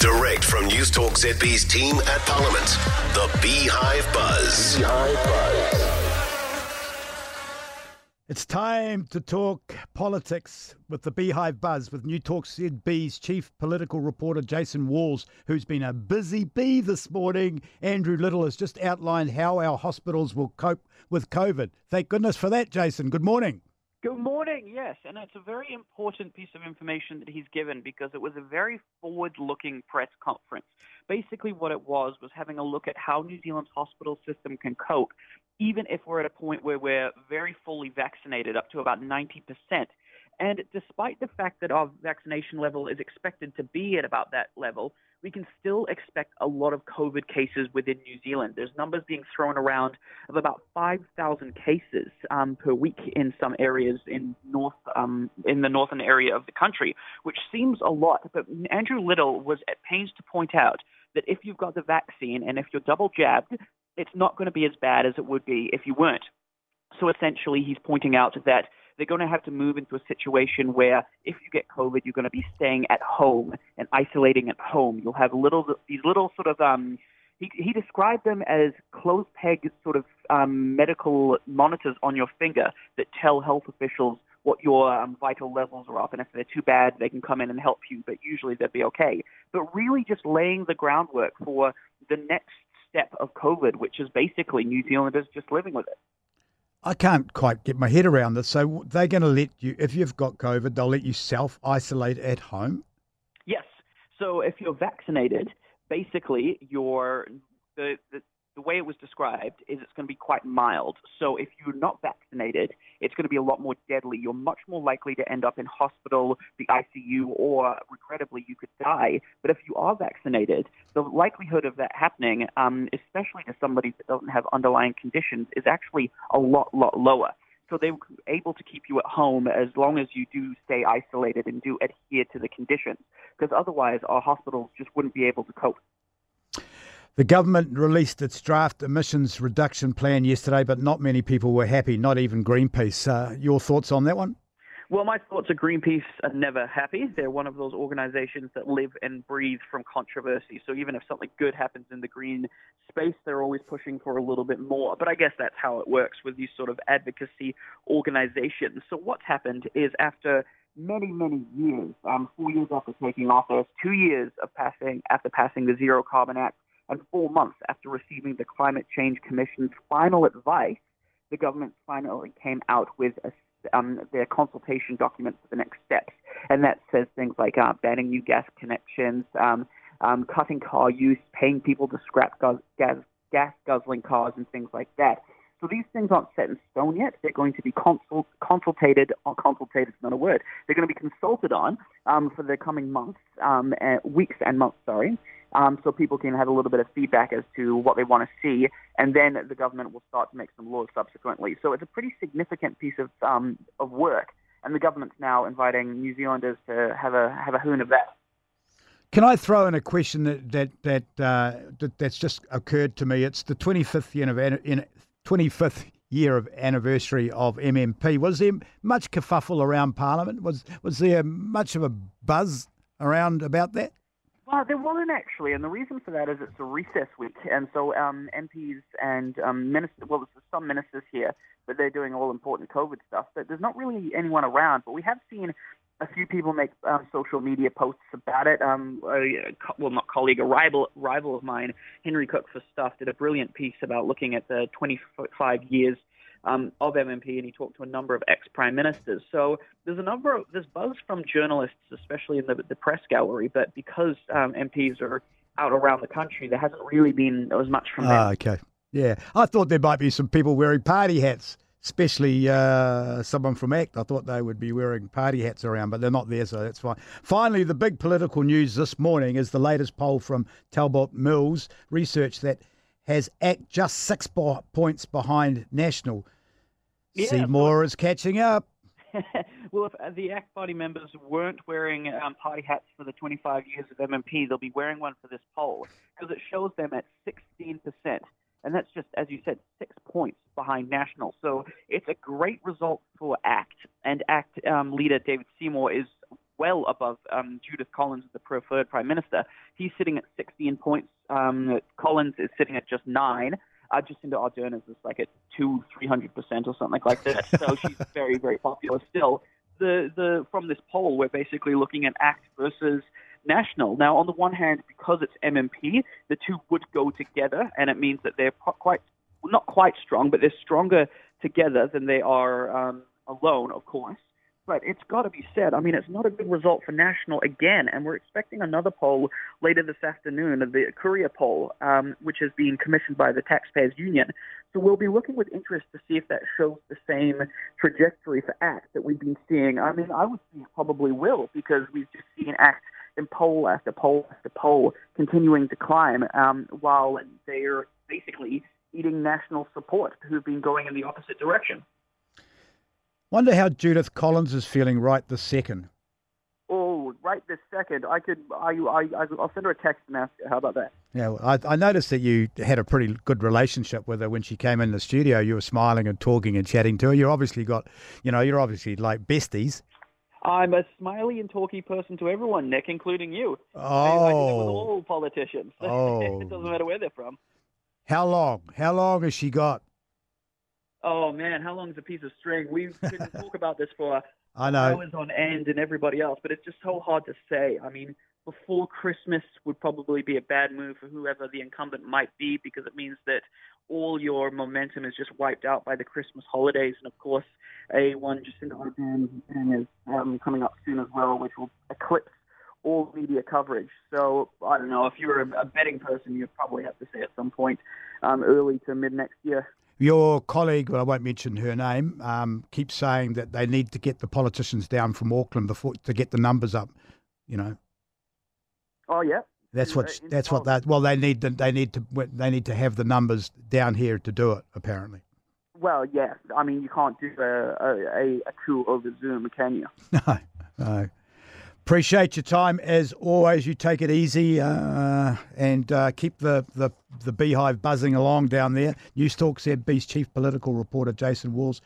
Direct from News Talk ZB's team at Parliament, the Beehive Buzz. It's time to talk politics with the Beehive Buzz with New Talk ZB's chief political reporter Jason Walls, who's been a busy bee this morning. Andrew Little has just outlined how our hospitals will cope with COVID. Thank goodness for that, Jason. Good morning. Good morning, yes. And it's a very important piece of information that he's given because it was a very forward looking press conference. Basically, what it was was having a look at how New Zealand's hospital system can cope, even if we're at a point where we're very fully vaccinated, up to about 90%. And despite the fact that our vaccination level is expected to be at about that level, we can still expect a lot of COVID cases within New Zealand. There's numbers being thrown around of about 5,000 cases um, per week in some areas in north um, in the northern area of the country, which seems a lot. But Andrew Little was at pains to point out that if you've got the vaccine and if you're double jabbed, it's not going to be as bad as it would be if you weren't. So essentially, he's pointing out that they're going to have to move into a situation where if you get COVID, you're going to be staying at home and isolating at home. You'll have little these little sort of um, he, he described them as clothes peg sort of um, medical monitors on your finger that tell health officials what your um, vital levels are up, and if they're too bad, they can come in and help you. But usually they'd be okay. But really, just laying the groundwork for the next step of COVID, which is basically New Zealanders just living with it. I can't quite get my head around this. So they're going to let you, if you've got COVID, they'll let you self isolate at home. Yes. So if you're vaccinated, basically your the, the the way it was described is it's going to be quite mild. So if you're not vaccinated, it's going to be a lot more deadly. You're much more likely to end up in hospital, the ICU, or regrettably, you could die. But if you are vaccinated, the likelihood of that happening, um, especially to somebody that doesn't have underlying conditions, is actually a lot, lot lower. So they were able to keep you at home as long as you do stay isolated and do adhere to the conditions, because otherwise our hospitals just wouldn't be able to cope. The government released its draft emissions reduction plan yesterday, but not many people were happy, not even Greenpeace. Uh, your thoughts on that one? Well, my thoughts are Greenpeace are never happy. They're one of those organizations that live and breathe from controversy. So even if something good happens in the green space, they're always pushing for a little bit more. But I guess that's how it works with these sort of advocacy organizations. So what's happened is after many, many years, um, four years after taking office, two years of passing after passing the Zero Carbon Act, and four months after receiving the Climate Change Commission's final advice, the government finally came out with a, um, their consultation document for the next steps. And that says things like uh, banning new gas connections, um, um, cutting car use, paying people to scrap gas, gas, gas guzzling cars, and things like that. So these things aren't set in stone yet. They're going to be consult, consultated, or consultated is not a word. They're going to be consulted on um, for the coming months, um, uh, weeks and months, sorry um, so people can have a little bit of feedback as to what they want to see, and then the government will start to make some laws subsequently. So it's a pretty significant piece of um, of work, and the government's now inviting New Zealanders to have a have a hoon of that. Can I throw in a question that that that, uh, that that's just occurred to me? It's the 25th year of in 25th year of anniversary of MMP. Was there much kerfuffle around Parliament? Was was there much of a buzz around about that? Well, there wasn't actually, and the reason for that is it's a recess week, and so um, MPs and um, ministers, well, there's some ministers here, but they're doing all important COVID stuff. But there's not really anyone around. But we have seen a few people make um, social media posts about it. Um, a, well, not colleague, a rival rival of mine, Henry Cooke for Stuff, did a brilliant piece about looking at the 25 years um, of MMP, and he talked to a number of ex-prime ministers. So there's a number of there's buzz from journalists, especially in the, the press gallery, but because um, MPs are out around the country, there hasn't really been as much from them. Ah, okay. Yeah, I thought there might be some people wearing party hats, especially uh, someone from ACT. I thought they would be wearing party hats around, but they're not there, so that's fine. Finally, the big political news this morning is the latest poll from Talbot Mills research that has ACT just six points behind National. Yeah, Seymour is catching up. well, if uh, the ACT party members weren't wearing um, party hats for the 25 years of MMP, they'll be wearing one for this poll because it shows them at 16%. And that's just, as you said, six points behind National. So it's a great result for ACT. And ACT um, leader David Seymour is well above um, Judith Collins, the preferred prime minister. He's sitting at 16 points. Um, Collins is sitting at just nine. Uh, Jacinda Ardern is like at two, three hundred percent or something like that. So she's very, very popular still. The the from this poll, we're basically looking at ACT versus National. Now, on the one hand, because it's MMP, the two would go together, and it means that they're quite well, not quite strong, but they're stronger together than they are um, alone, of course. But it's got to be said. I mean, it's not a good result for National again, and we're expecting another poll later this afternoon, the Curia poll, um, which has been commissioned by the Taxpayers Union. So we'll be looking with interest to see if that shows the same trajectory for ACT that we've been seeing. I mean, I would it probably will because we've just seen ACT in poll after poll after poll continuing to climb, um, while they're basically eating national support who've been going in the opposite direction. Wonder how Judith Collins is feeling right this second. Oh, right this second. I could. I, I, I'll send her a text and ask her. How about that? Yeah, well, I, I noticed that you had a pretty good relationship with her when she came in the studio. You were smiling and talking and chatting to her. You obviously got, you know, you're obviously like besties. I'm a smiley and talky person to everyone, Nick, including you. Oh, I, I do with oh. all politicians. Oh. it doesn't oh. matter where they're from. how long? How long has she got? Oh man, how long is a piece of string? We could talk about this for I know. hours on end and everybody else, but it's just so hard to say. I mean, before Christmas would probably be a bad move for whoever the incumbent might be because it means that all your momentum is just wiped out by the Christmas holidays. And of course, A1 Jacinda Ardern is um, coming up soon as well, which will eclipse all media coverage. So I don't know if you're a, a betting person, you'd probably have to say at some point um, early to mid next year. Your colleague, well, I won't mention her name, um, keeps saying that they need to get the politicians down from Auckland before to get the numbers up. You know, Oh yeah. that's In- what that's what that. Well, they need to, they need to they need to have the numbers down here to do it. Apparently, Well, yeah. I mean, you can't do a, a, a, coup over Zoom, can you? no, no. Appreciate your time as always. You take it easy uh, and uh, keep the, the the beehive buzzing along down there. News Talk ZB's chief political reporter Jason Walls.